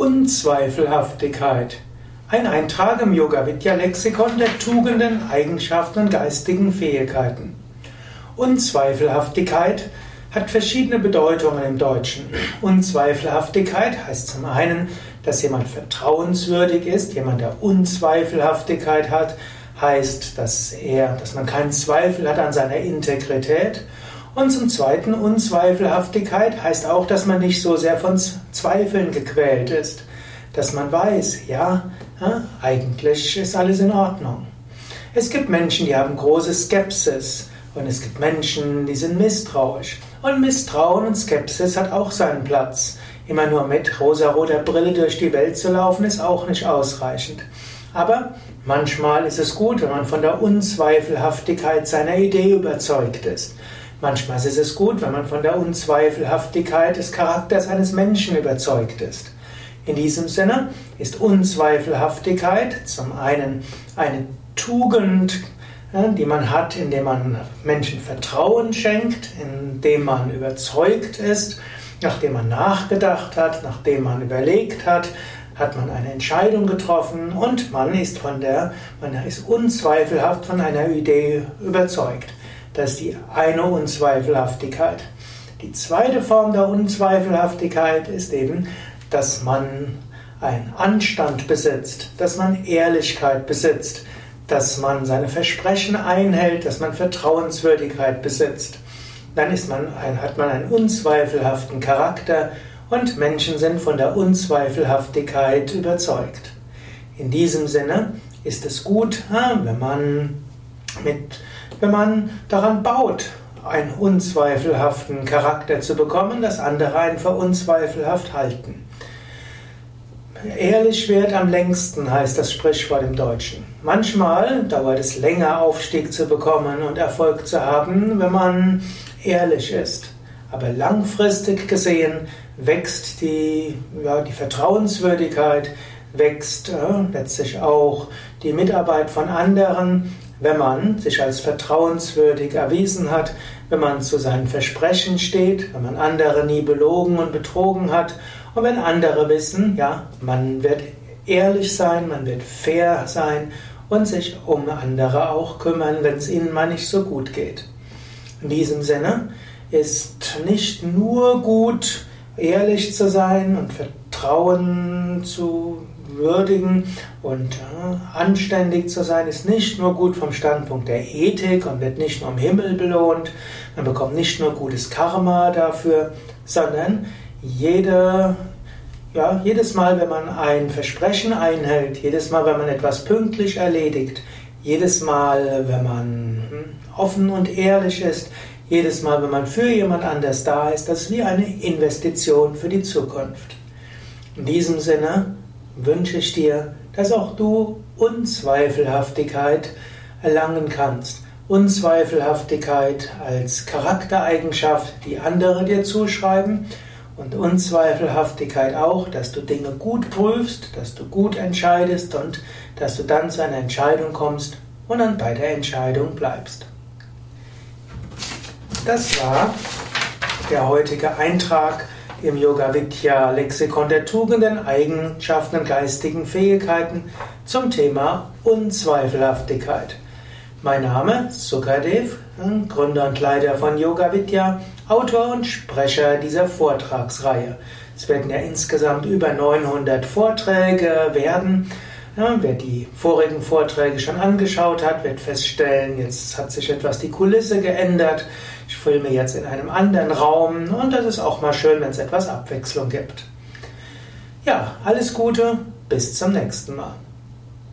Unzweifelhaftigkeit. Ein Eintrag im Yoga Vidya Lexikon der Tugenden, Eigenschaften und geistigen Fähigkeiten. Unzweifelhaftigkeit hat verschiedene Bedeutungen im Deutschen. Unzweifelhaftigkeit heißt zum einen, dass jemand vertrauenswürdig ist, jemand, der Unzweifelhaftigkeit hat, heißt, dass er, dass man keinen Zweifel hat an seiner Integrität. Und zum Zweiten, Unzweifelhaftigkeit heißt auch, dass man nicht so sehr von Zweifeln gequält ist. Dass man weiß, ja, eigentlich ist alles in Ordnung. Es gibt Menschen, die haben große Skepsis. Und es gibt Menschen, die sind misstrauisch. Und Misstrauen und Skepsis hat auch seinen Platz. Immer nur mit rosaroter Brille durch die Welt zu laufen, ist auch nicht ausreichend. Aber manchmal ist es gut, wenn man von der Unzweifelhaftigkeit seiner Idee überzeugt ist. Manchmal ist es gut, wenn man von der Unzweifelhaftigkeit des Charakters eines Menschen überzeugt ist. In diesem Sinne ist Unzweifelhaftigkeit zum einen eine Tugend, die man hat, indem man Menschen Vertrauen schenkt, indem man überzeugt ist, nachdem man nachgedacht hat, nachdem man überlegt hat, hat man eine Entscheidung getroffen und man ist von der, man ist unzweifelhaft von einer Idee überzeugt. Das ist die eine Unzweifelhaftigkeit. Die zweite Form der Unzweifelhaftigkeit ist eben, dass man einen Anstand besitzt, dass man Ehrlichkeit besitzt, dass man seine Versprechen einhält, dass man Vertrauenswürdigkeit besitzt. Dann ist man ein, hat man einen unzweifelhaften Charakter und Menschen sind von der Unzweifelhaftigkeit überzeugt. In diesem Sinne ist es gut, wenn man mit wenn man daran baut, einen unzweifelhaften Charakter zu bekommen, dass andere einen für unzweifelhaft halten. Ehrlich wird am längsten, heißt das Sprichwort im Deutschen. Manchmal dauert es länger, Aufstieg zu bekommen und Erfolg zu haben, wenn man ehrlich ist. Aber langfristig gesehen wächst die, ja, die Vertrauenswürdigkeit, wächst äh, letztlich auch die Mitarbeit von anderen, wenn man sich als vertrauenswürdig erwiesen hat, wenn man zu seinen Versprechen steht, wenn man andere nie belogen und betrogen hat und wenn andere wissen, ja, man wird ehrlich sein, man wird fair sein und sich um andere auch kümmern, wenn es ihnen mal nicht so gut geht. In diesem Sinne ist nicht nur gut, ehrlich zu sein und Vertrauen zu würdigen und äh, anständig zu sein, ist nicht nur gut vom Standpunkt der Ethik und wird nicht nur im Himmel belohnt, man bekommt nicht nur gutes Karma dafür, sondern jede, ja, jedes Mal, wenn man ein Versprechen einhält, jedes Mal, wenn man etwas pünktlich erledigt, jedes Mal, wenn man hm, offen und ehrlich ist, jedes Mal, wenn man für jemand anders da ist, das ist wie eine Investition für die Zukunft. In diesem Sinne wünsche ich dir, dass auch du Unzweifelhaftigkeit erlangen kannst. Unzweifelhaftigkeit als Charaktereigenschaft, die andere dir zuschreiben und Unzweifelhaftigkeit auch, dass du Dinge gut prüfst, dass du gut entscheidest und dass du dann zu einer Entscheidung kommst und dann bei der Entscheidung bleibst. Das war der heutige Eintrag im Yoga Vidya Lexikon der Tugenden, Eigenschaften und geistigen Fähigkeiten zum Thema Unzweifelhaftigkeit. Mein Name Sukadev, Gründer und Leiter von Yoga Vidya, Autor und Sprecher dieser Vortragsreihe. Es werden ja insgesamt über 900 Vorträge werden. Ja, wer die vorigen Vorträge schon angeschaut hat, wird feststellen, jetzt hat sich etwas die Kulisse geändert. Ich filme jetzt in einem anderen Raum und das ist auch mal schön, wenn es etwas Abwechslung gibt. Ja, alles Gute, bis zum nächsten Mal.